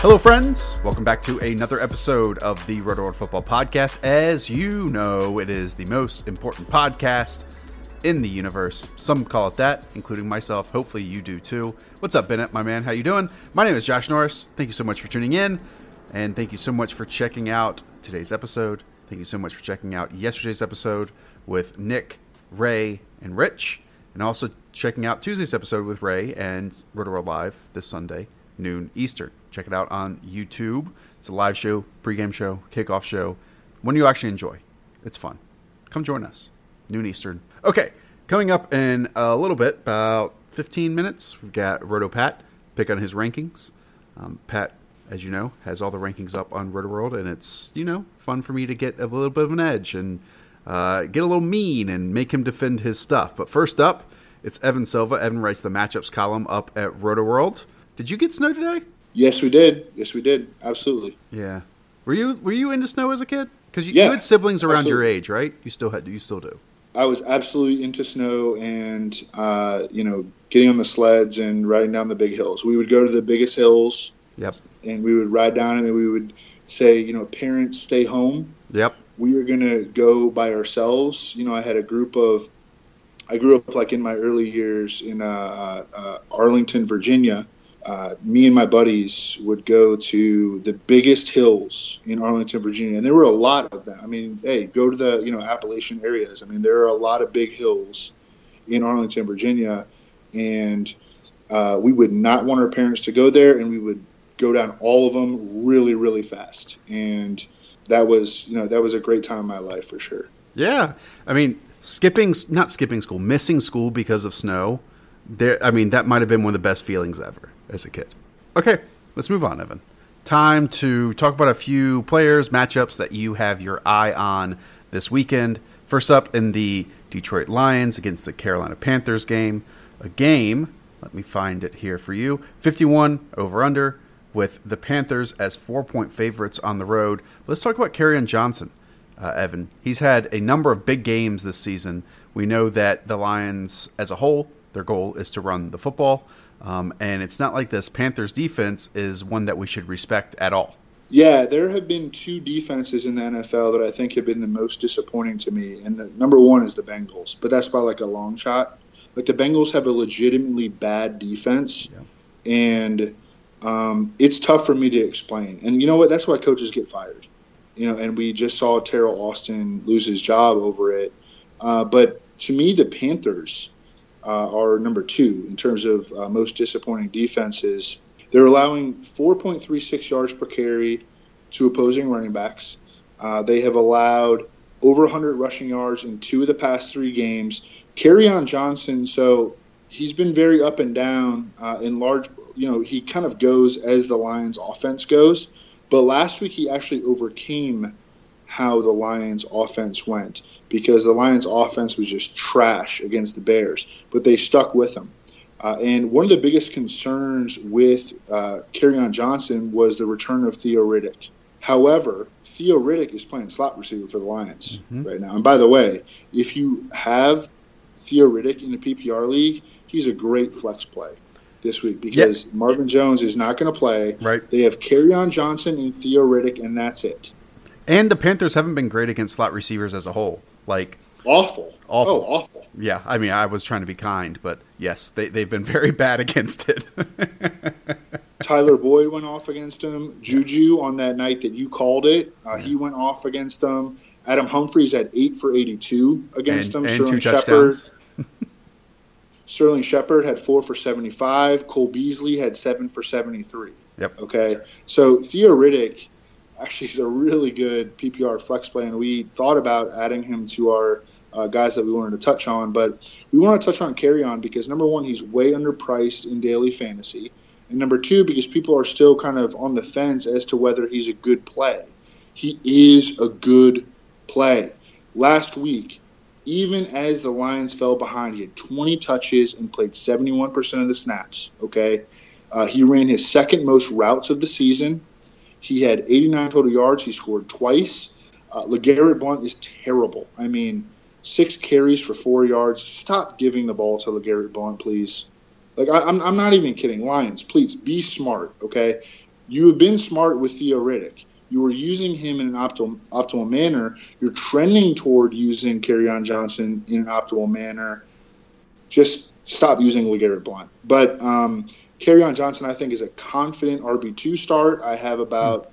Hello, friends. Welcome back to another episode of the Roto World Football Podcast. As you know, it is the most important podcast in the universe. Some call it that, including myself. Hopefully, you do too. What's up, Bennett, my man? How you doing? My name is Josh Norris. Thank you so much for tuning in, and thank you so much for checking out today's episode. Thank you so much for checking out yesterday's episode with Nick, Ray, and Rich, and also checking out Tuesday's episode with Ray and Roto World Live this Sunday, noon Eastern. Check it out on YouTube. It's a live show, pregame show, kickoff show. One you actually enjoy. It's fun. Come join us. Noon Eastern. Okay, coming up in a little bit, about 15 minutes, we've got Roto Pat pick on his rankings. Um, Pat, as you know, has all the rankings up on Roto World, and it's you know fun for me to get a little bit of an edge and uh, get a little mean and make him defend his stuff. But first up, it's Evan Silva. Evan writes the matchups column up at Roto World. Did you get snow today? Yes, we did. Yes, we did. Absolutely. Yeah. Were you were you into snow as a kid? Because you, Yeah, you had siblings around your age, right? You still had. You still do. I was absolutely into snow and uh, you know getting on the sleds and riding down the big hills. We would go to the biggest hills Yep. and we would ride down and we would say, you know, parents stay home. Yep. We were gonna go by ourselves. You know, I had a group of. I grew up like in my early years in uh, uh, Arlington, Virginia. Uh, me and my buddies would go to the biggest hills in Arlington, Virginia, and there were a lot of them. I mean, hey, go to the you know Appalachian areas. I mean, there are a lot of big hills in Arlington, Virginia, and uh, we would not want our parents to go there, and we would go down all of them really, really fast. And that was you know that was a great time in my life for sure. Yeah. I mean, skipping not skipping school, missing school because of snow. There. I mean, that might have been one of the best feelings ever as a kid. Okay, let's move on, Evan. Time to talk about a few players, matchups that you have your eye on this weekend. First up in the Detroit Lions against the Carolina Panthers game. A game, let me find it here for you 51 over under, with the Panthers as four point favorites on the road. Let's talk about Kerryon Johnson, uh, Evan. He's had a number of big games this season. We know that the Lions as a whole, their goal is to run the football. Um, and it's not like this Panthers defense is one that we should respect at all. Yeah, there have been two defenses in the NFL that I think have been the most disappointing to me, and the, number one is the Bengals, but that's by like a long shot. Like the Bengals have a legitimately bad defense, and um, it's tough for me to explain. And you know what? That's why coaches get fired. You know, and we just saw Teryl Austin lose his job over it. Uh, but to me, the Panthers uh, are number two in terms of uh, most disappointing defenses. They're allowing 4.36 yards per carry to opposing running backs. Uh, they have allowed over 100 rushing yards in two of the past three games. Kerryon Johnson, so he's been very up and down uh, in large. You know, he kind of goes as the Lions' offense goes. But last week he actually overcame how the Lions' offense went because the Lions' offense was just trash against the Bears, but they stuck with them. Uh, and one of the biggest concerns with uh, on Johnson was the return of Theo Riddick. However, Theo Riddick is playing slot receiver for the Lions right now. And by the way, if you have Theo Riddick in the PPR league, he's a great flex play. this week because yep. Marvin Jones is not going to play. Right. They have on Johnson and Theo Riddick, and that's it. And the Panthers haven't been great against slot receivers as a whole. Like awful. Awful. Oh, awful. Yeah, I mean, I was trying to be kind, but yes, they, they've been very bad against it. Tyler Boyd went off against him. Juju on that night that you called it, uh, he went off against them. Adam Humphries had eight for 82 against and. And Sterling Shepard. Sterling Shepard had four for 75. Cole Beasley had seven for 73. Yep. Okay. So Theo Riddick actually is a really good PPR flex play, and we thought about adding him to our uh, guys that we wanted to touch on. But we want to touch on Kerryon because number one, he's way underpriced in daily fantasy. And number two, because people are still kind of on the fence as to whether he's a good play. He is a good play. Last week, even as the Lions fell behind, he had 20 touches and played 71% of the snaps. Okay. Uh, he ran his second most routes of the season. He had 89 total yards. He scored twice. Uh, LeGarrette Blunt is terrible. I mean, six carries for four yards. Stop giving the ball to LeGarrette Blunt, please. Like, I, am I'm, I'm not even kidding. Lions, please be smart, okay? You have been smart with Theo Riddick. You were using him in an optimal, optimal manner. You're trending toward using Kerryon Johnson in an optimal manner. Just stop using LeGarrette Blunt. But um, Kerryon Johnson, I think, is a confident RB2 start. I have about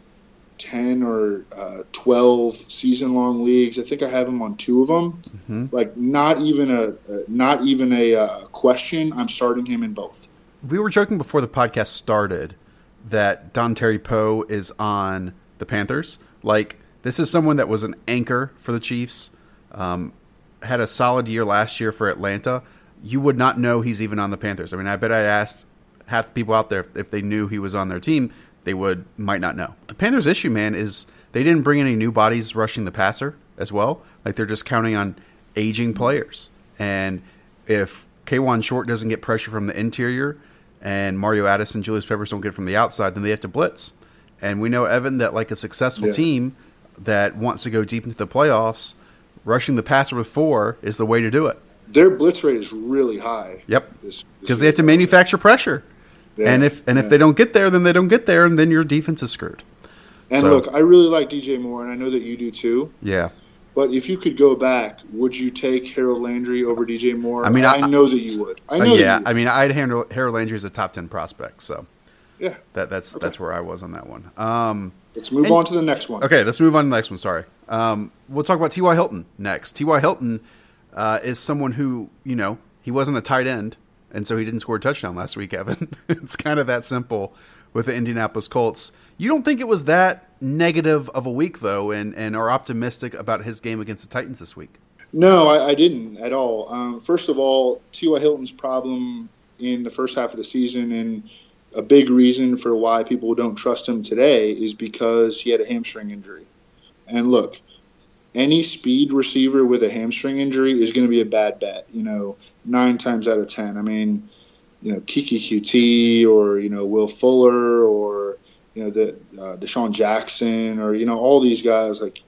10 or uh, 12 season long leagues. I think I have him on two of them. Mm-hmm. Like, not even a, a not even a uh, question. I'm starting him in both. We were joking before the podcast started that Dontari Poe is on the Panthers. Like this is someone that was an anchor for the Chiefs. Um, had a solid year last year for Atlanta. You would not know he's even on the Panthers. I mean, I bet I asked half the people out there if they knew he was on their team, they would might not know. The Panthers' issue, man, is they didn't bring any new bodies rushing the passer as well. Like they're just counting on aging players. And if Kawann Short doesn't get pressure from the interior, and Mario Addison, Julius Peppers don't get from the outside, then they have to blitz. And we know Evan that like a successful yeah. team that wants to go deep into the playoffs, rushing the passer with four is the way to do it. Their blitz rate is really high. Yep, because they have to manufacture pressure, yeah. and if and yeah. if they don't get there, then they don't get there, and then your defense is screwed. And so, look, I really like DJ Moore, and I know that you do too. Yeah. But if you could go back, would you take Harold Landry over DJ Moore? I mean, I, I know that you would. I know. Uh, yeah, I mean, I'd handle Harold Landry as a top ten prospect. So yeah, that that's okay. that's where I was on that one. Um, let's move and, on to the next one. Okay, let's move on to the next one. Sorry, um, we'll talk about T.Y. Hilton next. T.Y. Hilton uh, is someone who you know he wasn't a tight end, and so he didn't score a touchdown last week. Evan, it's kind of that simple with the Indianapolis Colts. You don't think it was that negative of a week though, and and are optimistic about his game against the Titans this week? No, I, I didn't at all. Um, first of all, T.Y. Hilton's problem in the first half of the season and a big reason for why people don't trust him today is because he had a hamstring injury. And look, any speed receiver with a hamstring injury is going to be a bad bet, you know, nine times out of 10. I mean, you know, Keke Coutee or, you know, Will Fuller or, you know, the uh, DeSean Jackson or, you know, all these guys, like,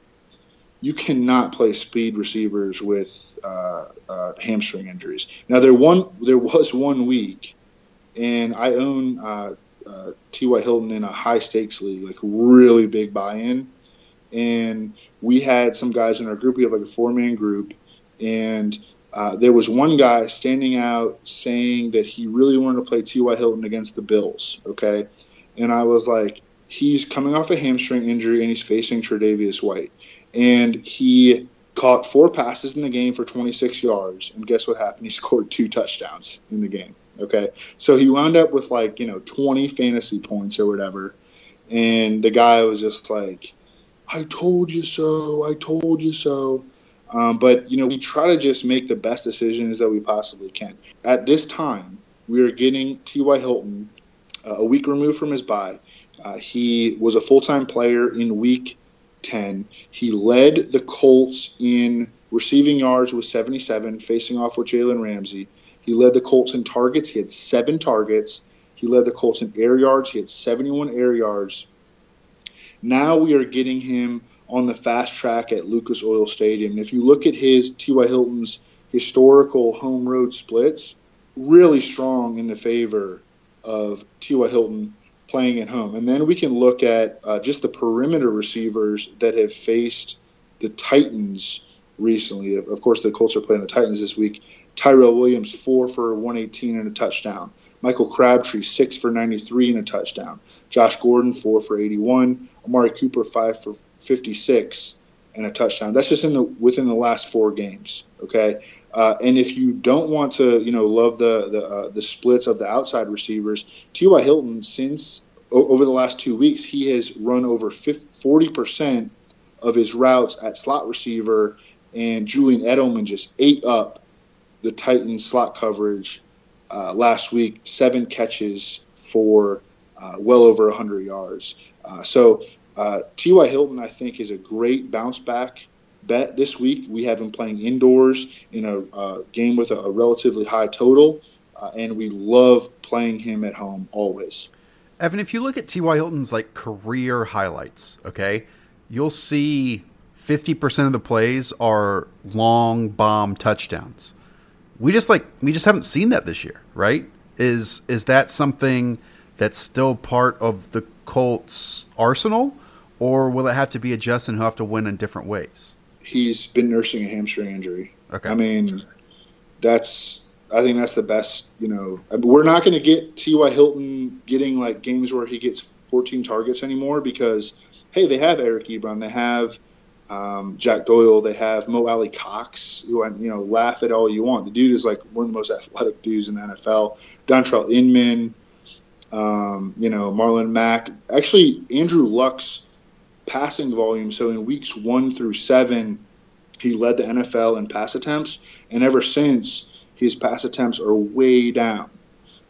you cannot play speed receivers with uh, uh, hamstring injuries. Now, there one there was one week and I own uh, uh, T.Y. Hilton in a high stakes league, like really big buy in. And we had some guys in our group. We have like a four man group, and uh, there was one guy standing out saying that he really wanted to play T.Y. Hilton against the Bills. Okay, and I was like, he's coming off a hamstring injury and he's facing Tre'Davious White, and he caught four passes in the game for 26 yards. And guess what happened? He scored two touchdowns in the game. Okay. So he wound up with like, you know, 20 fantasy points or whatever. And the guy was just like, I told you so. I told you so. Um, but, you know, we try to just make the best decisions that we possibly can. At this time, we are getting T.Y. Hilton uh, a week removed from his bye. Uh, he was a full time player in week 10. He led the Colts in receiving yards with 77, facing off with Jalen Ramsey. He led the Colts in targets. He had seven targets. He led the Colts in air yards. He had 71 air yards. Now we are getting him on the fast track at Lucas Oil Stadium. And if you look at his T.Y. Hilton's historical home road splits, really strong in the favor of T.Y. Hilton playing at home. And then we can look at uh, just the perimeter receivers that have faced the Titans recently. Of, of course, the Colts are playing the Titans this week. Tyrell Williams, four for 118 and a touchdown. Michael Crabtree, six for 93 and a touchdown. Josh Gordon, four for 81. Amari Cooper, five for 56 and a touchdown. That's just in the within the last four games. Okay, uh, and if you don't want to, you know, love the the, uh, the splits of the outside receivers, T.Y. Hilton since o- over the last two weeks he has run over forty percent of his routes at slot receiver, and Julian Edelman just ate up the Titans slot coverage uh, last week. Seven catches for uh, well over hundred yards. Uh, so uh, T.Y. Hilton, I think, is a great bounce back bet this week. We have him playing indoors in a uh, game with a, a, relatively high total, uh, and we love playing him at home always. Evan, if you look at T.Y. Hilton's like career highlights, okay, you'll see 50% of the plays are long bomb touchdowns. We just like we just haven't seen that this year, right? Is is that something that's still part of the Colts arsenal? Or will it have to be a Justin who have to win in different ways? He's been nursing a hamstring injury. Okay. I mean, that's I think that's the best. You know, we're not going to get T.Y. Hilton getting like games where he gets 14 targets anymore because hey, they have Eric Ebron, they have um, Jack Doyle, they have Mo Alie-Cox, who you know laugh at all you want. The dude is like one of the most athletic dudes in the NFL. Dontrelle Inman, um, you know Marlon Mack. Actually, Andrew Luck's passing volume. So in weeks one through seven, he led the NFL in pass attempts, and ever since, his pass attempts are way down.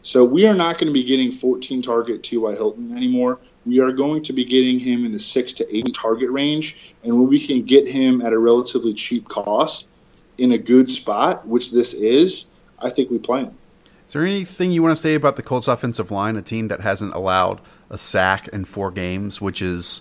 So we are not going to be getting 14 target T.Y. Hilton anymore. We are going to be getting him in the six to eight target range, and when we can get him at a relatively cheap cost in a good spot, which this is, I think we play him. Is there anything you want to say about the Colts offensive line, a team that hasn't allowed a sack in four games, which is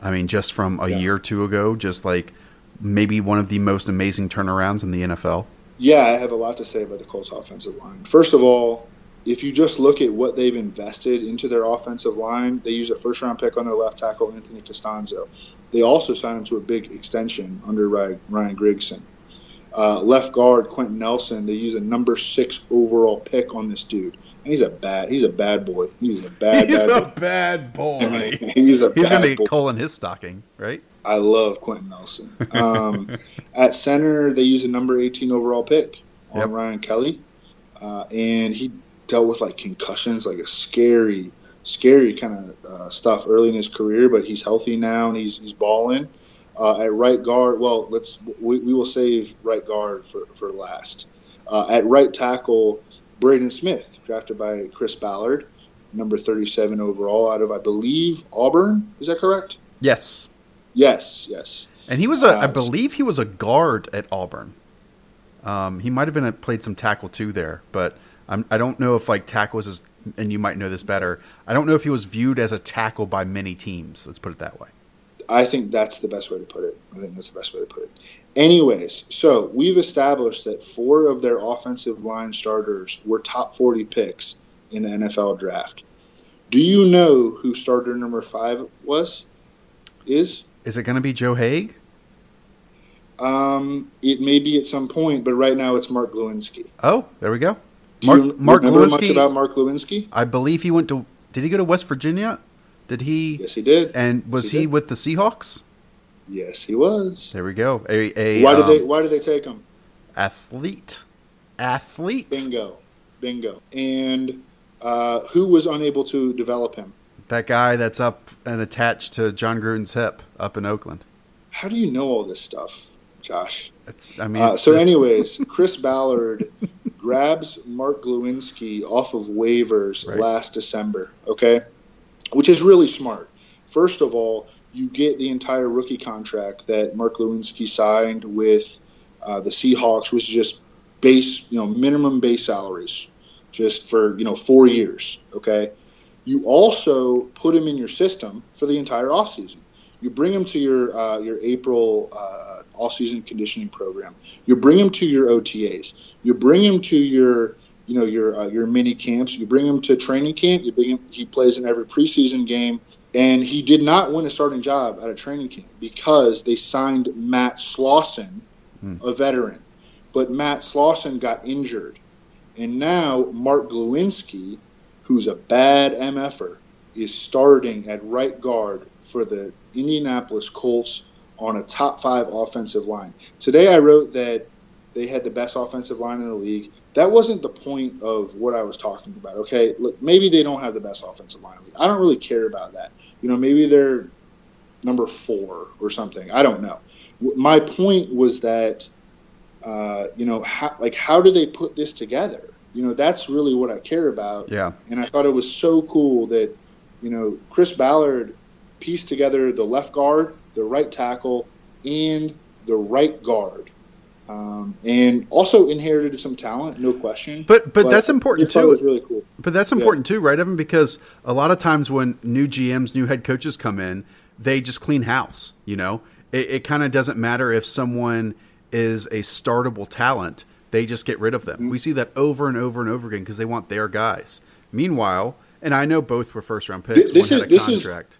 I mean, just from a yeah. year or two ago, just like maybe one of the most amazing turnarounds in the NFL. Yeah, I have a lot to say about the Colts offensive line. First of all, if you just look at what they've invested into their offensive line, they use a first round pick on their left tackle, Anthony Castonzo. They also signed him to a big extension under Ryan Grigson. Uh, left guard, Quenton Nelson, they use a number six overall pick on this dude. He's a bad. He's a bad boy. He's a bad. He's bad a boy. bad boy. he's a. He's going to be coal in his stocking, right? I love Quenton Nelson. Um, at center, they use a number 18 overall pick on yep. Ryan Kelly, uh, and he dealt with like concussions, like a scary, scary kind of uh, stuff early in his career. But he's healthy now and he's he's balling. Uh, at right guard, well, let's we, we will save right guard for for last. Uh, at right tackle, Braden Smith, drafted by Chris Ballard, number 37 overall out of, I believe, Auburn. Is that correct? Yes. Yes, yes. And he was a, uh, I believe he was a guard at Auburn. Um, he might have been a, played some tackle too there, but I'm, I do not know if like tackles is, and you might know this better. I don't know if he was viewed as a tackle by many teams. Let's put it that way. I think that's the best way to put it. I think that's the best way to put it. Anyways, so we've established that four of their offensive line starters were top 40 picks in the NFL draft. Do you know who starter number five was? Is? Is it going to be Joe Haeg? Um, it may be at some point, but right now it's Mark Glowinski. Oh, there we go. Do Mark, you Mark remember Glowinski, much about Mark Glowinski? I believe he went to. Did he go to West Virginia? Did he? Yes, he did. And was yes, he, he with the Seahawks? Yes, he was. There we go. A, a why did um, they Why did they take him? Athlete, athlete. Bingo, bingo. And uh, who was unable to develop him? That guy that's up and attached to Jon Gruden's hip up in Oakland. How do you know all this stuff, Josh? It's, I mean, uh, so, the... anyways, Chris Ballard grabs Mark Glowinski off of waivers right. last December. Okay, which is really smart. First of all, you get the entire rookie contract that Mark Glowinski signed with uh, the Seahawks, which is just base, you know, minimum base salaries, just for you know four years. Okay, you also put him in your system for the entire offseason. You bring him to your uh, your April uh, off-season conditioning program. You bring him to your OTAs. You bring him to your you know your uh, your mini camps. You bring him to training camp. You bring him. He plays in every preseason game, and he did not win a starting job at a training camp because they signed Matt Slauson, hmm. a veteran, but Matt Slauson got injured, and now Mark Glowinski, who's a bad mf'er, is starting at right guard for the Indianapolis Colts on a top five offensive line. Today I wrote that they had the best offensive line in the league. That wasn't the point of what I was talking about. Okay, look, maybe they don't have the best offensive line. I don't really care about that. You know, maybe they're number four or something. I don't know. My point was that, uh, you know, how, like how do they put this together? You know, that's really what I care about. Yeah. And I thought it was so cool that, you know, Chris Ballard pieced together the left guard, the right tackle, and the right guard um, and also inherited some talent, no question. But but, but that's important too. Was really cool. But that's important yeah. too, right, Evan? Because a lot of times when new GMs, new head coaches come in, they just clean house. You know, it, it kind of doesn't matter if someone is a startable talent; they just get rid of them. Mm-hmm. We see that over and over and over again because they want their guys. Meanwhile, and I know both were first round picks. This, one had a this contract. Is,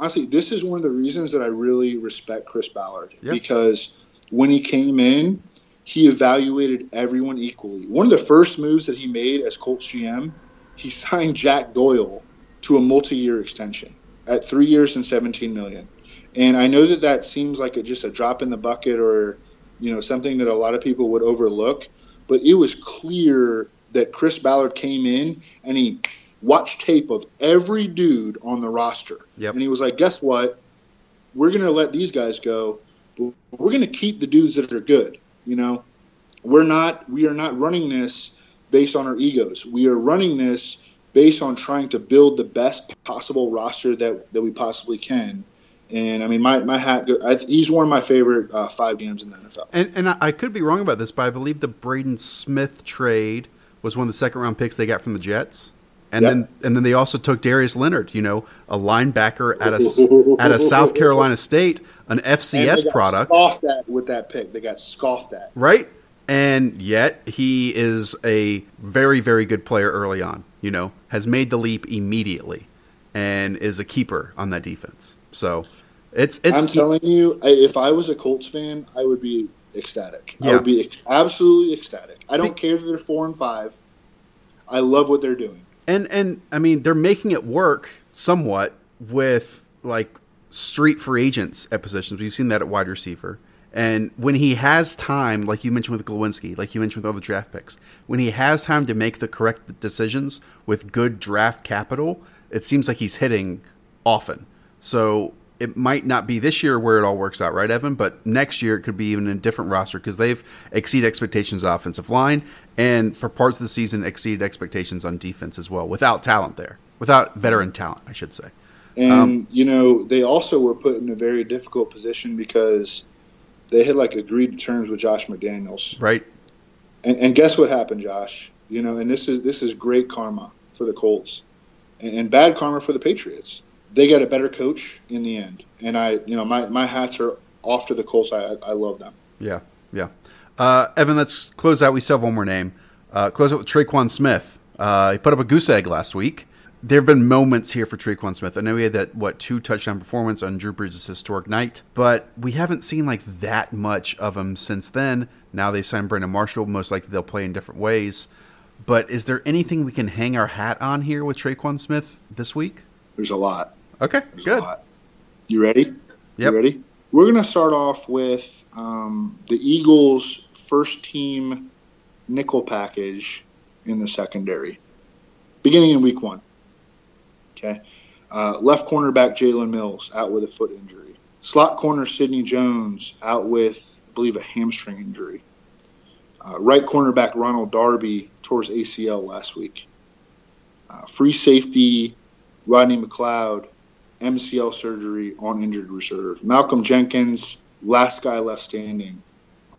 honestly, this is one of the reasons that I really respect Chris Ballard because when he came in, he evaluated everyone equally. One of the first moves that he made as Colts GM, he signed Jack Doyle to a multi-year extension at three years and 17 million. And I know that that seems like a, just a drop in the bucket or you know something that a lot of people would overlook, but it was clear that Chris Ballard came in and he watched tape of every dude on the roster, yep. and he was like, "Guess what? We're going to let these guys go we're going to keep the dudes that are good. You know, we're not we are not running this based on our egos. We are running this based on trying to build the best possible roster that that we possibly can. And I mean, my, my hat, I, he's one of my favorite uh, five games in the NFL. And, and I could be wrong about this, but I believe the Braden Smith trade was one of the second round picks they got from the Jets. And yep. then and then they also took Darius Leonard, you know, a linebacker at a at a South Carolina State, an FCS product. Scoffed at with that pick. They got scoffed at. Right? And yet he is a very very good player early on, you know, has made the leap immediately and is a keeper on that defense. So, it's it's I'm telling you, if I was a Colts fan, I would be ecstatic. Yeah. I would be absolutely ecstatic. I don't care that they're 4 and 5. I love what they're doing and and I mean they're making it work somewhat with like street free agents at positions. We've seen that at wide receiver. And when he has time, like you mentioned with Glowinski, like you mentioned with other draft picks, when he has time to make the correct decisions with good draft capital, it seems like he's hitting often. So it might not be this year where it all works out, right, Evan? But next year it could be even a different roster because they've exceeded expectations offensive line, and for parts of the season exceeded expectations on defense as well, without talent there, without veteran talent, I should say. And um, you know they also were put in a very difficult position because they had like agreed to terms with Josh McDaniels, right? And, and guess what happened, Josh? You know, and this is this is great karma for the Colts, and, and bad karma for the Patriots they got a better coach in the end. And I, you know, my, my hats are off to the Colts. I, I love them. Yeah, yeah. Uh, Evan, let's close out. We still have one more name. Uh, close out with Tre'Quan Smith. Uh, he put up a goose egg last week. There have been moments here for Tre'Quan Smith. I know he had that what two touchdown performance on Drew Brees' historic night, but we haven't seen like that much of him since then. Now they signed Brandon Marshall. Most likely they'll play in different ways. But is there anything we can hang our hat on here with Tre'Quan Smith this week? There's a lot. Okay, There's good. You ready? Yep. You ready? We're going to start off with um, the Eagles' first team nickel package in the secondary, beginning in week one. Okay. Uh, left cornerback Jalen Mills out with a foot injury. Slot corner Sidney Jones out with, I believe, a hamstring injury. Uh, right cornerback Ronald Darby tore his ACL last week. Uh, free safety Rodney McLeod MCL surgery on injured reserve. Malcolm Jenkins, last guy left standing,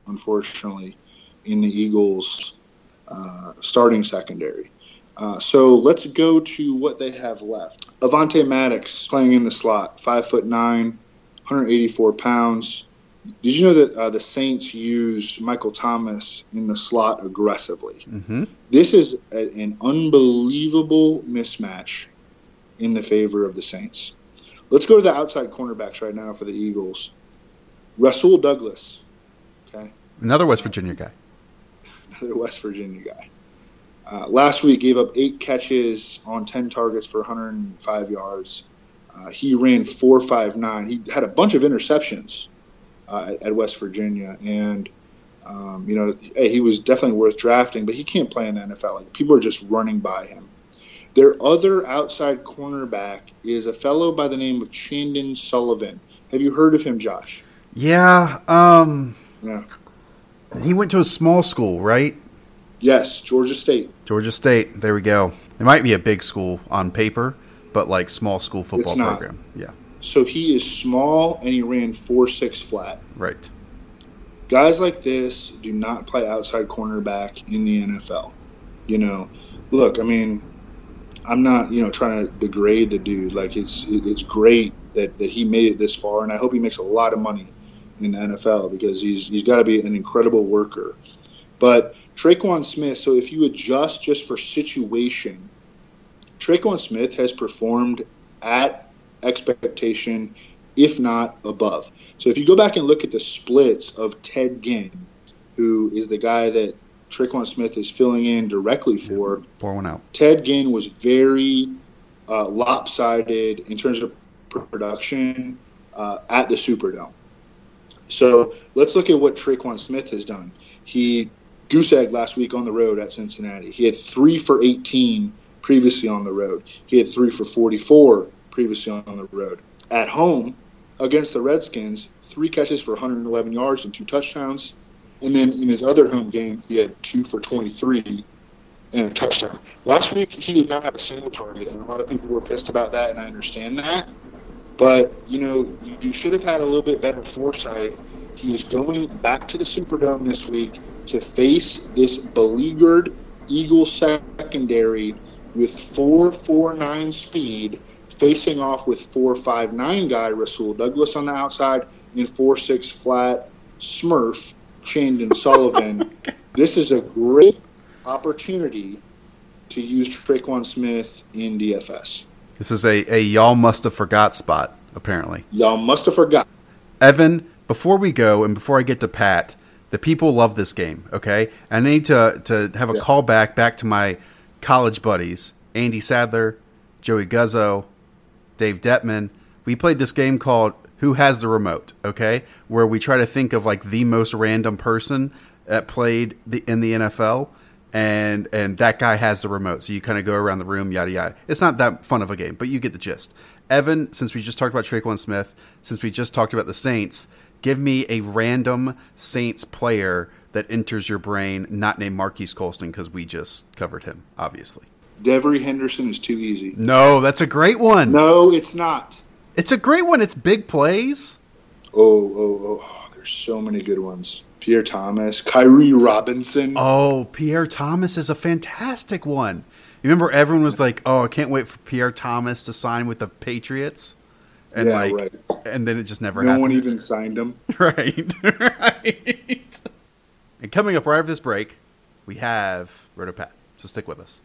unfortunately, in the Eagles' uh, starting secondary. Uh, so let's go to what they have left. Avonte Maddox playing in the slot, five foot nine, 184 pounds. Did you know that uh, the Saints use Michael Thomas in the slot aggressively? Mm-hmm. This is a, an unbelievable mismatch in the favor of the Saints. Let's go to the outside cornerbacks right now for the Eagles. Rasul Douglas, okay, Another West Virginia guy. another West Virginia guy. Uh, last week gave up eight catches on 10 targets for 105 yards. Uh, he ran 4.59. He had a bunch of interceptions uh, at, at West Virginia, and um, you know, hey, he was definitely worth drafting, but he can't play in the NFL. Like people are just running by him. Their other outside cornerback is a fellow by the name of Chandon Sullivan. Have you heard of him, Josh? Yeah. Um. Yeah. He went to a small school, right? Yes, Georgia State. Georgia State. There we go. It might be a big school on paper, but like small school football program. Yeah. So he is small and he ran four six flat. Right. Guys like this do not play outside cornerback in the NFL. You know, look, I mean, I'm not you know trying to degrade the dude. Like it's it's great that that he made it this far, and I hope he makes a lot of money in the NFL because he's he's got to be an incredible worker. But Tre'Quan Smith, so if you adjust just for situation, Tre'Quan Smith has performed at expectation, if not above. So if you go back and look at the splits of Ted Ginn, who is the guy that Tre'Quan Smith is filling in directly for, Pour one out. Ted Ginn was very uh, lopsided in terms of production uh, at the Superdome. So let's look at what Tre'Quan Smith has done. He goose egg last week on the road at Cincinnati. He had three for 18 previously on the road. He had three for 44 previously on the road. At home against the Redskins, three catches for 111 yards and two touchdowns. And then in his other home game, he had two for 23 and a touchdown. Last week, he did not have a single target, and a lot of people were pissed about that, and I understand that. But, you know, you, should have had a little bit better foresight. He is going back to the Superdome this week to face this beleaguered Eagle secondary with 4.49 speed, facing off with 4.59 guy Rasul Douglas on the outside and 4.6 flat Smurf Chandon Sullivan. this is a great opportunity to use Tre'Quan Smith in DFS. This is a, a y'all must have forgot spot, apparently. Y'all must have forgot. Evan, before we go and before I get to Pat, the people love this game, okay? I need to, to have a Yeah. call back back to my college buddies, Andy Sadler, Joey Guzzo, Dave Detman. We played this game called Who Has the Remote, okay? Where we try to think of like the most random person that played the, in the NFL and and that guy has the remote. So you kind of go around the room, yada yada. It's not that fun of a game, but you get the gist. Evan, since we just talked about Tre'Quan Smith, since we just talked about the Saints, give me a random Saints player that enters your brain, not named Marquise Colston, because we just covered him, obviously. Devery Henderson is too easy. No, that's a great one. No, it's not. It's a great one. It's big plays. Oh, oh, oh. oh there's so many good ones. Pierre Thomas, Kyrie Robinson. Oh, Pierre Thomas is a fantastic one. You remember everyone was like, "Oh, I can't wait for Pierre Thomas to sign with the Patriots," and Yeah, like, right. and then it just never no happened. No one even signed him. right, right. And coming up right after this break, we have Rotopat. So stick with us,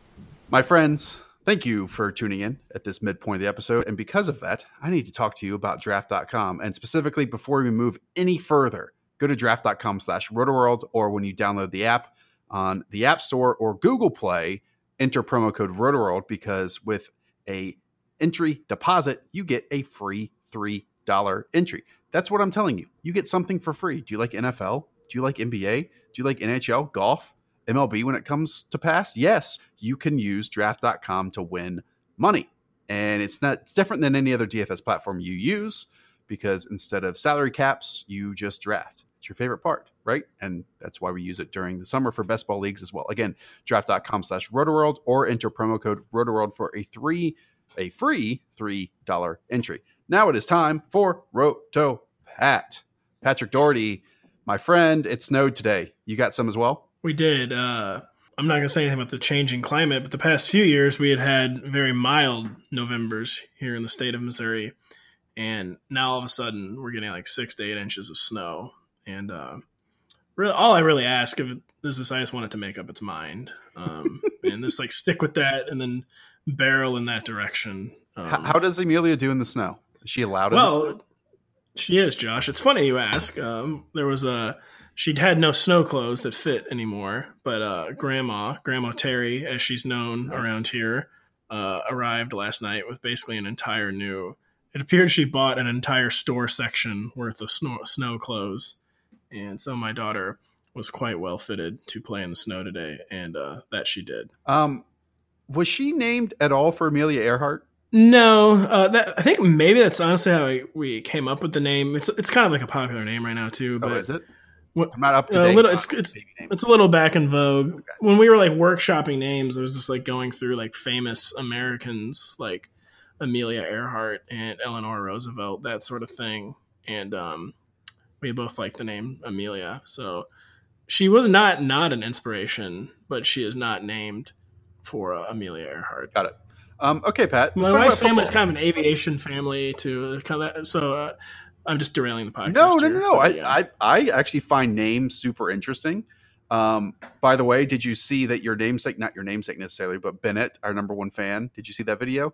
my friends. Thank you for tuning in at this midpoint of the episode. And because of that, I need to talk to you about draft.com. And specifically, before we move any further, go to draft.com slash rotoworld, or when you download the app on the App Store or Google Play, enter promo code rotoworld because with a entry deposit, you get a free $3 entry. That's what I'm telling you. You get something for free. Do you like NFL? Do you like NBA? Do you like NHL, golf, MLB when it comes to pass? Yes, you can use draft.com to win money. And it's not it's different than any other DFS platform you use because instead of salary caps, you just draft. It's your favorite part, right? And that's why we use it during the summer for best ball leagues as well. Again, draft.com slash rotoworld or enter promo code rotoworld for a three a free $3 entry. Now it is time for Roto Pat. Patrick Daugherty, my friend, it snowed today. You got some as well? We did. Uh, I'm not going to say anything about the changing climate, but the past few years we had had very mild Novembers here in the state of Missouri. and now all of a sudden we're getting like six to eight inches of snow. And uh, really, all I really ask of this is I just want it to make up its mind, um, and just like stick with that, and then barrel in that direction. Um, how, how, does Amelia do in the snow? Is she allowed? Well, she is, Josh. It's funny you ask. Um, there was a she'd had no snow clothes that fit anymore, but uh, Grandma, Grandma Terry, as she's known nice. around here, uh, arrived last night with basically an entire new. It appeared she bought an entire store section worth of snow, snow clothes, and so my daughter was quite well fitted to play in the snow today, and uh, that she did. Um, was she named at all for Amelia Earhart? No, uh, that, I think maybe that's honestly how we, we, came up with the name. It's it's kind of like a popular name right now too. Oh, but oh, is it? What, I'm not up to date. A little, it's it's, it's a little back in vogue. Okay. When we were like workshopping names, I was just like going through like famous Americans like Amelia Earhart and Eleanor Roosevelt, that sort of thing. And um, we both like the name Amelia. So she was not not an inspiration, but she is not named for uh, Amelia Earhart. Got it. Um, okay, Pat. My wife's family is kind of an aviation family too. Kind of that, so uh, I'm just derailing the podcast. No, no, no, no. I, yeah. I, I actually find names super interesting. Um, by the way, did you see that your namesake, not your namesake necessarily, but Bennett, our number one fan, did you see that video?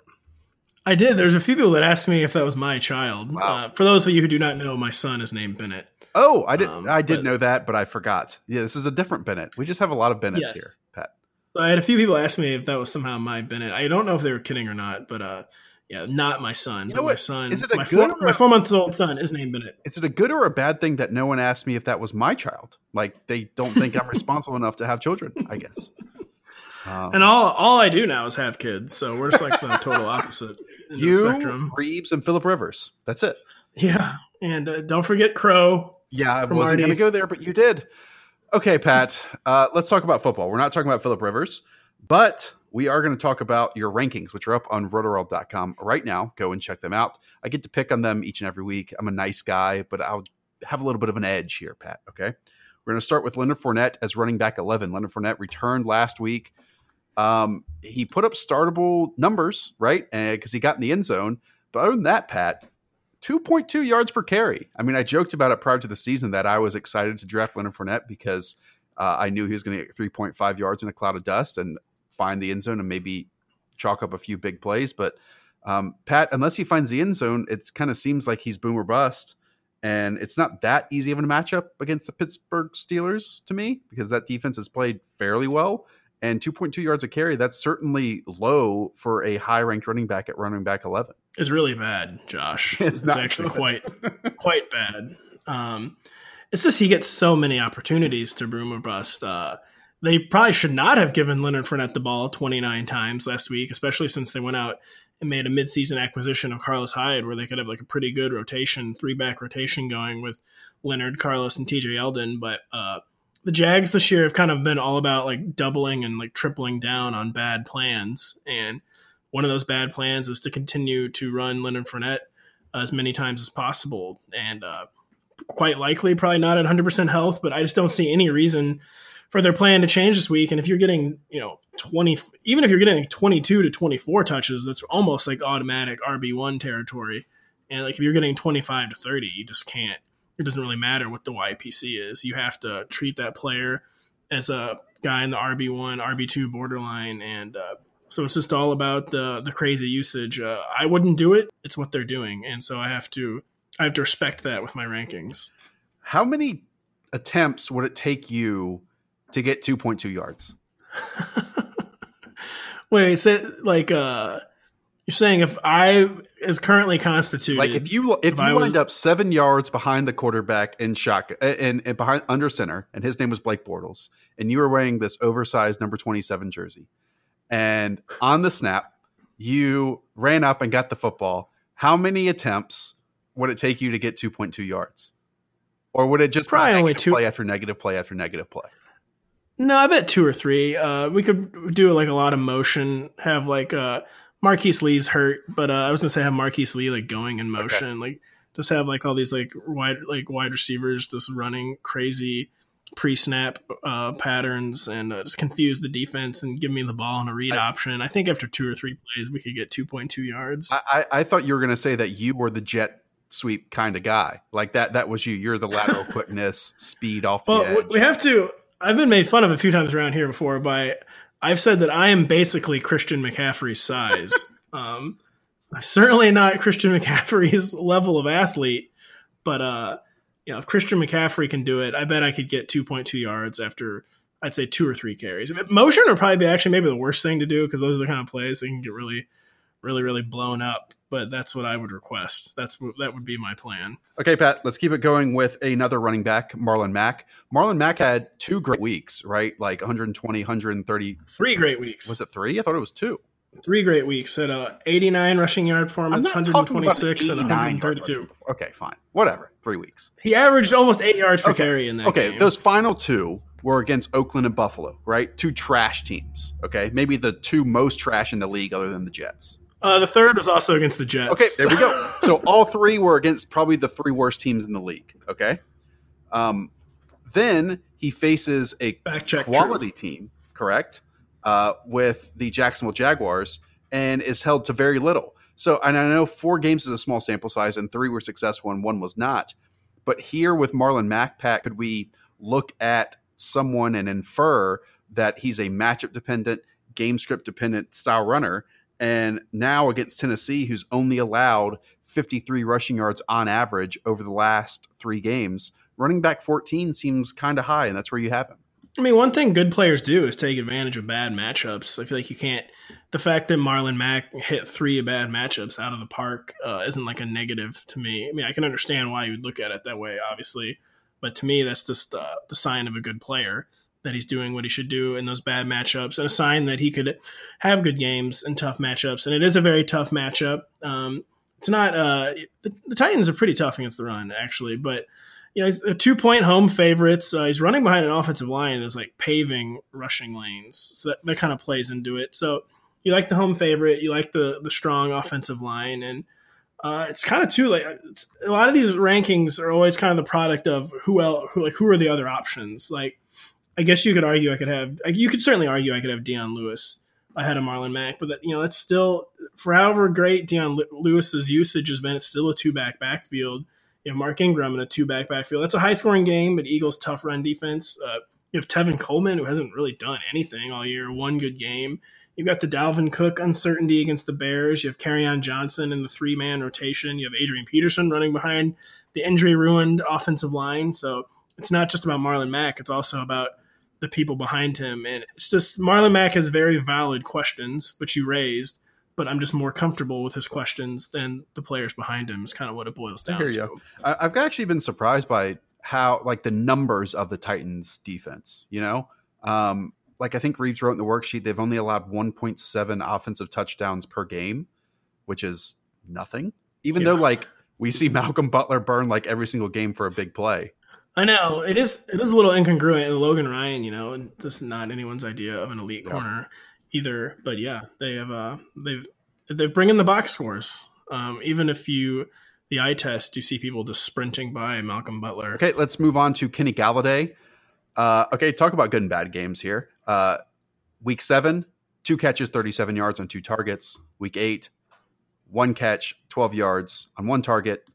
I did. There's a few people that asked me if that was my child. Wow. Uh, for those of you who do not know, my son is named Bennett. Oh, I did. Um, I did but, know that, but I forgot. Yeah, this is a different Bennett. We just have a lot of Bennetts yes. here, Pat. I had a few people ask me if that was somehow my Bennett. I don't know if they were kidding or not, but uh, yeah, not my son. You but my son, is it a my, good four, my four month old son is named Bennett. Is it a good or a bad thing that no one asked me if that was my child? Like they don't think I'm responsible enough to have children. I guess. Um, and all all I do now is have kids, so we're just like the total opposite. You, Reeves, and Philip Rivers. That's it. Yeah, and uh, don't forget Crow. Yeah, I wasn't going to go there, but you did. Okay, Pat. Uh, let's talk about football. We're not talking about Philip Rivers, but we are going to talk about your rankings, which are up on rotoworld.com right now. Go and check them out. I get to pick on them each and every week. I'm a nice guy, but I'll have a little bit of an edge here, Pat. Okay. We're going to start with Leonard Fournette as running back 11. Leonard Fournette returned last week. Um, he put up startable numbers, right? Because he got in the end zone. But other than that, Pat, 2.2 yards per carry. I mean, I joked about it prior to the season that I was excited to draft Leonard Fournette because uh, I knew he was going to get 3.5 yards in a cloud of dust and find the end zone and maybe chalk up a few big plays. But um, Pat, unless he finds the end zone, it kind of seems like he's boom or bust. And it's not that easy of a matchup against the Pittsburgh Steelers to me because that defense has played fairly well. And 2.2 yards a carry, that's certainly low for a high ranked running back at running back 11. It's really bad, Josh. It's, it's actually quite quite bad. Um, it's just he gets so many opportunities to boom or bust. Uh, they probably should not have given Leonard Fournette the ball 29 times last week, especially since they went out and made a midseason acquisition of Carlos Hyde, where they could have like a pretty good rotation, three back rotation going with Leonard, Carlos, and TJ Yeldon. But uh, the Jags this year have kind of been all about like doubling and like tripling down on bad plans. And one of those bad plans is to continue to run Leonard Fournette as many times as possible. And uh, quite likely, probably not at 100% health, but I just don't see any reason for their plan to change this week. And if you're getting, you know, 20, even if you're getting 22 to 24 touches, that's almost like automatic RB1 territory. And like if you're getting 25 to 30, you just can't it doesn't really matter what the YPC is. You have to treat that player as a guy in the RB one, RB two borderline, and uh, so it's just all about the the crazy usage. Uh, I wouldn't do it. It's what they're doing, and so I have to I have to respect that with my rankings. How many attempts would it take you to get two point two yards? Wait, so like uh you're saying if I is currently constituted, like if you if, if you I was, up seven yards behind the quarterback in shot and, and behind under center, and his name was Blake Bortles, and you were wearing this oversized number twenty seven jersey, and on the snap you ran up and got the football. How many attempts would it take you to get two point two yards, or would it just probably only two play after negative play after negative play? No, I bet two or three. Uh, we could do like a lot of motion, have like uh Marquise Lee's hurt, but uh, I was gonna say have Marquise Lee like going in motion, okay. like just have like all these like wide like wide receivers just running crazy pre-snap uh, patterns and uh, just confuse the defense and give me the ball in a read I, option. I think after two or three plays, we could get 2.2 yards. I, I thought you were going to say that you were the jet sweep kind of guy. Like that that was you. You're the lateral quickness, speed off well, the edge. We have to I've been made fun of a few times around here before by I've said that I am basically Christian McCaffrey's size. um, I'm certainly not Christian McCaffrey's level of athlete, but uh, you know, if Christian McCaffrey can do it, I bet I could get 2.2 yards after I'd say two or three carries. Motion would probably be actually maybe the worst thing to do because those are the kind of plays that can get really, really, really blown up. But that's what I would request. That's what that would be my plan. Okay, Pat, let's keep it going with another running back, Marlon Mack. Marlon Mack had two great weeks, right? Like 120, 130. Three great weeks. Was it three? I thought it was two. Three great weeks at a 89 rushing yard performance, 126 and 132. Okay, fine. Whatever. Three weeks. He averaged almost eight yards per okay. carry in that Okay, game. those final two were against Oakland and Buffalo, right? Two trash teams. Okay, maybe the two most trash in the league other than the Jets. Uh, the third was also against the Jets. Okay, there we go. so all three were against probably the three worst teams in the league. Okay. Um, then he faces a quality true. team, correct? uh, with the Jacksonville Jaguars and is held to very little. So, and I know four games is a small sample size, and three were successful and one was not. But here with Marlon Mack, Pat, could we look at someone and infer that he's a matchup dependent, game script dependent style runner? And now against Tennessee, who's only allowed 53 rushing yards on average over the last three games, running back 14 seems kind of high, and that's where you have him. I mean, one thing good players do is take advantage of bad matchups. I feel like you can't. The fact that Marlon Mack hit three bad matchups out of the park uh, isn't like a negative to me. I mean, I can understand why you would look at it that way, obviously, but to me, that's just uh, the sign of a good player that he's doing what he should do in those bad matchups, and a sign that he could have good games in tough matchups. And it is a very tough matchup. Um, it's not. Uh, the, the Titans are pretty tough against the run, actually, but you know, he's a two point home favorites. Uh, he's running behind an offensive line that's like paving rushing lanes. So that, that kind of plays into it. So you like the home favorite, you like the the strong offensive line, and uh, it's kind of too like a lot of these rankings are always kind of the product of who else, who like who are the other options. Like I guess you could argue I could have, you could certainly argue I could have Dion Lewis ahead of Marlon Mack, but that, you know that's still for however great Dion Lewis's usage has been, it's still a two back backfield you have Mark Ingram in a two back backfield. That's a high scoring game, but Eagles tough run defense. Uh, you have Tevin Coleman, who hasn't really done anything all year, one good game. You've got the Dalvin Cook uncertainty against the Bears. You have Kerryon Johnson in the three man rotation. You have Adrian Peterson running behind the injury ruined offensive line. So it's not just about Marlon Mack, it's also about the people behind him. And it's just Marlon Mack has very valid questions, which you raised but I'm just more comfortable with his questions than the players behind him. Is kind of what it boils down to. You. I've actually been surprised by how like the numbers of the Titans defense. You know, um, like I think Reeves wrote in the worksheet they've only allowed 1.7 offensive touchdowns per game, which is nothing. Even yeah. though like we see Malcolm Butler burn like every single game for a big play. I know it is. It is a little incongruent. And Logan Ryan, you know, and just not anyone's idea of an elite yeah. corner either. But yeah, they have uh they've they bring in the box scores. Um, even if you the eye test, you see people just sprinting by Malcolm Butler. Okay, let's move on to Kenny Golladay. Uh, okay, talk about good and bad games here. Uh, week seven, two catches, 37 yards on two targets. Week eight, one catch, 12 yards on one target.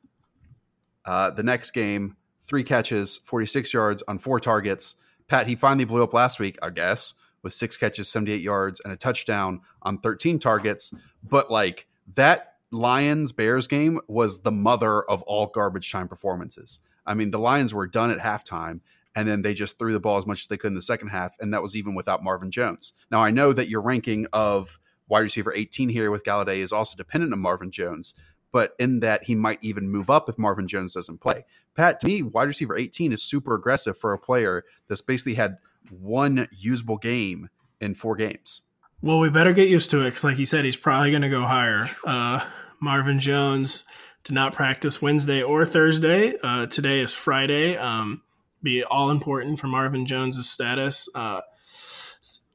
Uh, the next game, three catches, 46 yards on four targets. Pat, he finally blew up last week, I guess with six catches, 78 yards, and a touchdown on 13 targets. But like that Lions Bears game was the mother of all garbage time performances. I mean, the Lions were done at halftime, and then they just threw the ball as much as they could in the second half, and that was even without Marvin Jones. Now, I know that your ranking of wide receiver 18 here with Golladay is also dependent on Marvin Jones, but in that he might even move up if Marvin Jones doesn't play. Pat, to me, wide receiver 18 is super aggressive for a player that's basically had – one usable game in four games. Well, we better get used to it because, like you said, he's probably going to go higher. Uh, Marvin Jones did not practice Wednesday or Thursday. Uh, today is Friday. Um, be all important for Marvin Jones's status. Uh,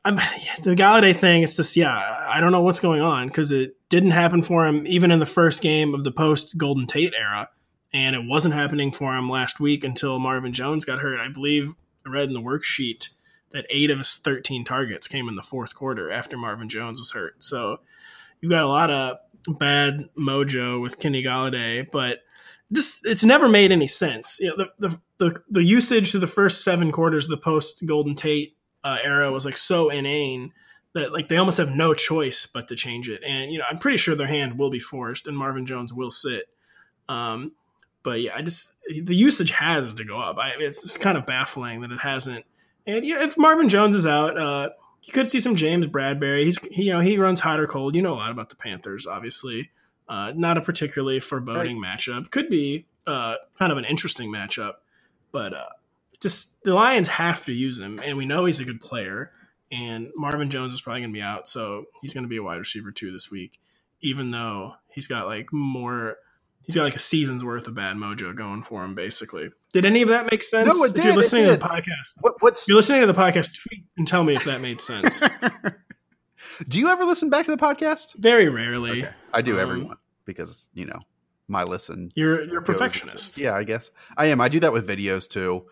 I'm, the Golladay thing, it's just, yeah, I don't know what's going on because it didn't happen for him even in the first game of the post Golden Tate era. And it wasn't happening for him last week until Marvin Jones got hurt. I believe I read in the worksheet that eight of his 13 targets came in the fourth quarter after Marvin Jones was hurt. So you've got a lot of bad mojo with Kenny Golladay, but just it's never made any sense. You know, the the the, the usage through the first seven quarters of the post Golden Tate uh, era was like so inane that like they almost have no choice but to change it. And you know, I'm pretty sure their hand will be forced, and Marvin Jones will sit. Um, but yeah, I just the usage has to go up. I, it's just kind of baffling that it hasn't. And yeah, if Marvin Jones is out, uh, you could see some James Bradberry. He's he, you know he runs hot or cold. You know a lot about the Panthers, obviously. Uh, not a particularly foreboding right. matchup. Could be uh, kind of an interesting matchup, but uh, just the Lions have to use him, and we know he's a good player. And Marvin Jones is probably going to be out, so he's going to be a wide receiver too this week. Even though he's got like more, he's got like a season's worth of bad mojo going for him. Basically, did any of that make sense? No, it did. If you're listening to the podcast, what, what's you're listening to the podcast? Tweet and tell me if that made sense. do you ever listen back to the podcast? Very rarely. Okay. I do um, everyone because you know my listen. You're you're a perfectionist. Yeah, I guess I am. I do that with videos too.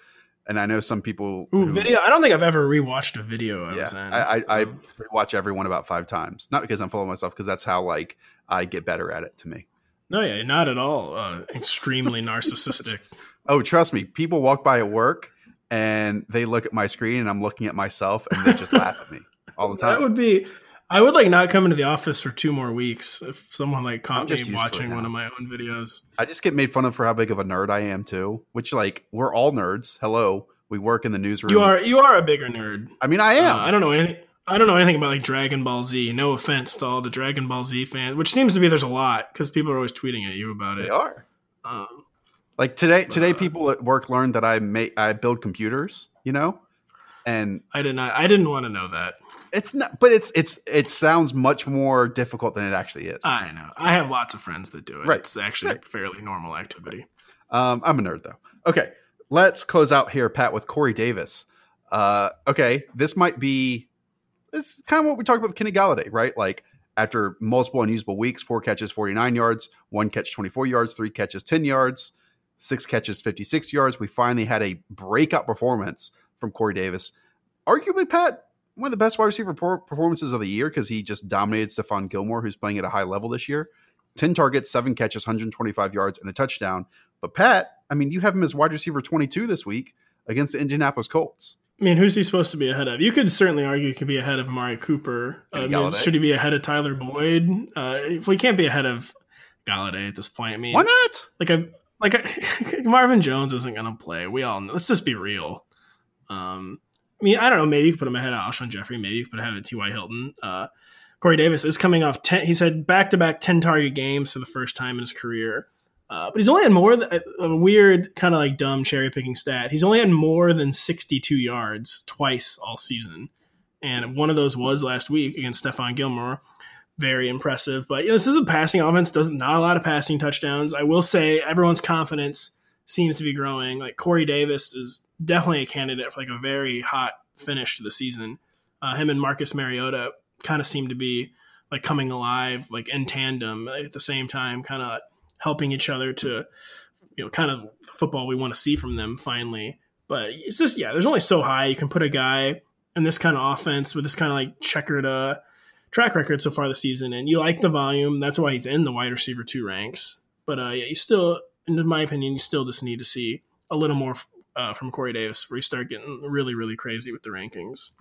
And I know some people. Ooh, who, video! I don't think I've ever rewatched a video I yeah, was in. I, I, I watch everyone about five times, not because I'm full of myself, because that's how like I get better at it. To me, no, yeah, not at all. Uh, extremely narcissistic. Oh, trust me. People walk by at work and they look at my screen, and I'm looking at myself, and they just laugh at me all the time. That would be. I would like not come into the office for two more weeks if someone like caught me watching one of my own videos. I just get made fun of for how big of a nerd I am too. Which like we're all nerds. Hello, we work in the newsroom. You are you are a bigger nerd. I mean, I am. Uh, I don't know anything. I don't know anything about like Dragon Ball Z. No offense to all the Dragon Ball Z fans, which seems to be there's a lot because people are always tweeting at you about it. They are. Um, like today, today uh, people at work learned that I make I build computers. You know, and I did not. I didn't want to know that. It's not, but it's it's it sounds much more difficult than it actually is. I know. I have lots of friends that do it. Right. It's actually right. a fairly normal activity. Um, I'm a nerd though. Okay, let's close out here, Pat, with Corey Davis. Uh, okay, this might be this is kind of what we talked about with Kenny Golladay, right? Like after multiple unusable weeks, four catches, 49 yards, one catch, 24 yards, three catches, 10 yards, six catches, 56 yards. We finally had a breakout performance from Corey Davis. Arguably, Pat, one of the best wide receiver performances of the year because he just dominated Stephon Gilmore, who's playing at a high level this year. 10 targets, seven catches, 125 yards, and a touchdown. But Pat, I mean, you have him as wide receiver 22 this week against the Indianapolis Colts. I mean, who's he supposed to be ahead of? You could certainly argue he could be ahead of Amari Cooper. I mean, should he be ahead of Tyler Boyd? Uh, if we can't be ahead of Golladay at this point, I mean, why not? Like a like a, Marvin Jones isn't going to play. We all know. Let's just be real. Um, I mean, I don't know. Maybe you could put him ahead of Alshon Jeffery. Maybe you could put him ahead of T.Y. Hilton. Uh, Corey Davis is coming off 10. He's had back to back 10 target games for the first time in his career. Uh, but he's only had more than a weird, kind of like dumb cherry picking stat. He's only had more than 62 yards twice all season. And one of those was last week against Stephon Gilmore. Very impressive. But you know, this is a passing offense, does not a lot of passing touchdowns. I will say everyone's confidence seems to be growing. Like Corey Davis is definitely a candidate for like a very hot finish to the season. Uh, him and Marcus Mariota kind of seem to be like coming alive, like in tandem at the same time, kind of helping each other to, you know, kind of football we want to see from them finally. But it's just yeah, there's only so high you can put a guy in this kind of offense with this kind of like checkered uh, track record so far this season, and you like the volume. That's why he's in the wide receiver two ranks. But uh, yeah, you still, in my opinion, you still just need to see a little more uh, from Corey Davis where you start getting really, really crazy with the rankings.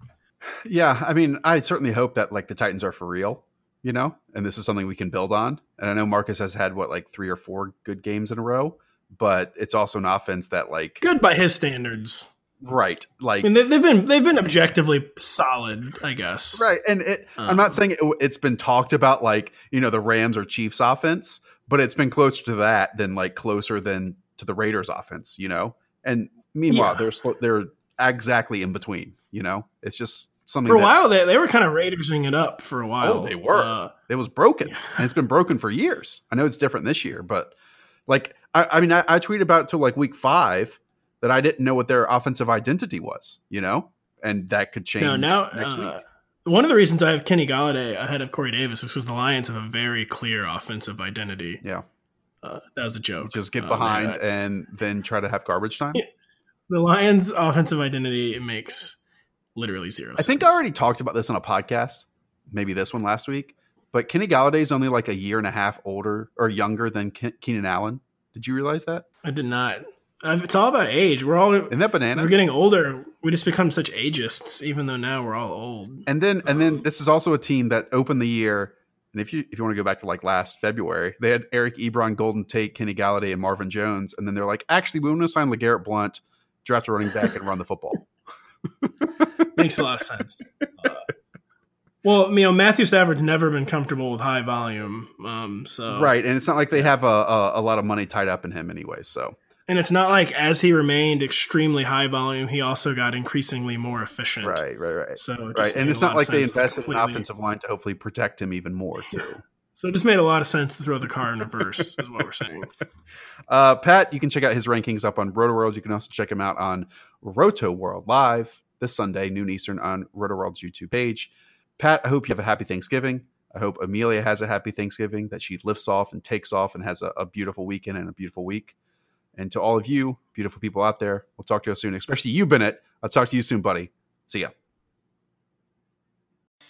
Yeah, I mean, I certainly hope that like the Titans are for real, you know, and this is something we can build on. And I know Marcus has had what like three or four good games in a row, but it's also an offense that like good by his standards, right? Like, I mean, they've been they've been objectively solid, I guess, right? And it, um, I'm not saying it, it's been talked about like you know the Rams or Chiefs offense, but it's been closer to that than like closer than to the Raiders offense, you know. And Meanwhile, yeah. they're they're exactly in between. You know, it's just something. For a that, while, they they were kind of Raidersing it up for a while. Oh, they were. Uh, it was broken, yeah. and it's been broken for years. I know it's different this year, but like I, I mean, I, I tweeted about it till like week five that I didn't know what their offensive identity was. You know, and that could change. No, now next uh, week. One of the reasons I have Kenny Golladay ahead of Corey Davis is because the Lions have a very clear offensive identity. Yeah. Uh, that was a joke. Just get behind um, and then try to have garbage time. Yeah the Lions' offensive identity makes literally zero. I think I already talked about this on a podcast, maybe this one last week. But Kenny Golladay is only like a year and a half older or younger than Ke- Keenan Allen. Did you realize that? I did not. It's all about age. We're all in that banana. We're getting older. We just become such ageists, even though now we're all old. And then, and then, um, this is also a team that opened the year. And if you if you want to go back to like last February, they had Eric Ebron, Golden Tate, Kenny Golladay, and Marvin Jones. And then they're like, actually, we want to sign LeGarrette Blunt, draft a running back, and run the football. Makes a lot of sense. Uh, well, you know, Matthew Stafford's never been comfortable with high volume, um, so right, and it's not like they have a, a, a lot of money tied up in him anyway. So, and it's not like as he remained extremely high volume, he also got increasingly more efficient. Right, right, right. So, it right, and it's not like they invested in the offensive line to hopefully protect him even more too. So it just made a lot of sense to throw the car in reverse, is what we're saying. Uh, Pat, you can check out his rankings up on Rotoworld. You can also check him out on Rotoworld Live this Sunday, noon Eastern, on Rotoworld's YouTube page. Pat, I hope you have a happy Thanksgiving. I hope Amelia has a happy Thanksgiving, that she lifts off and takes off and has a, a beautiful weekend and a beautiful week. And to all of you, beautiful people out there, we'll talk to you soon, especially you, Bennett. I'll talk to you soon, buddy. See ya.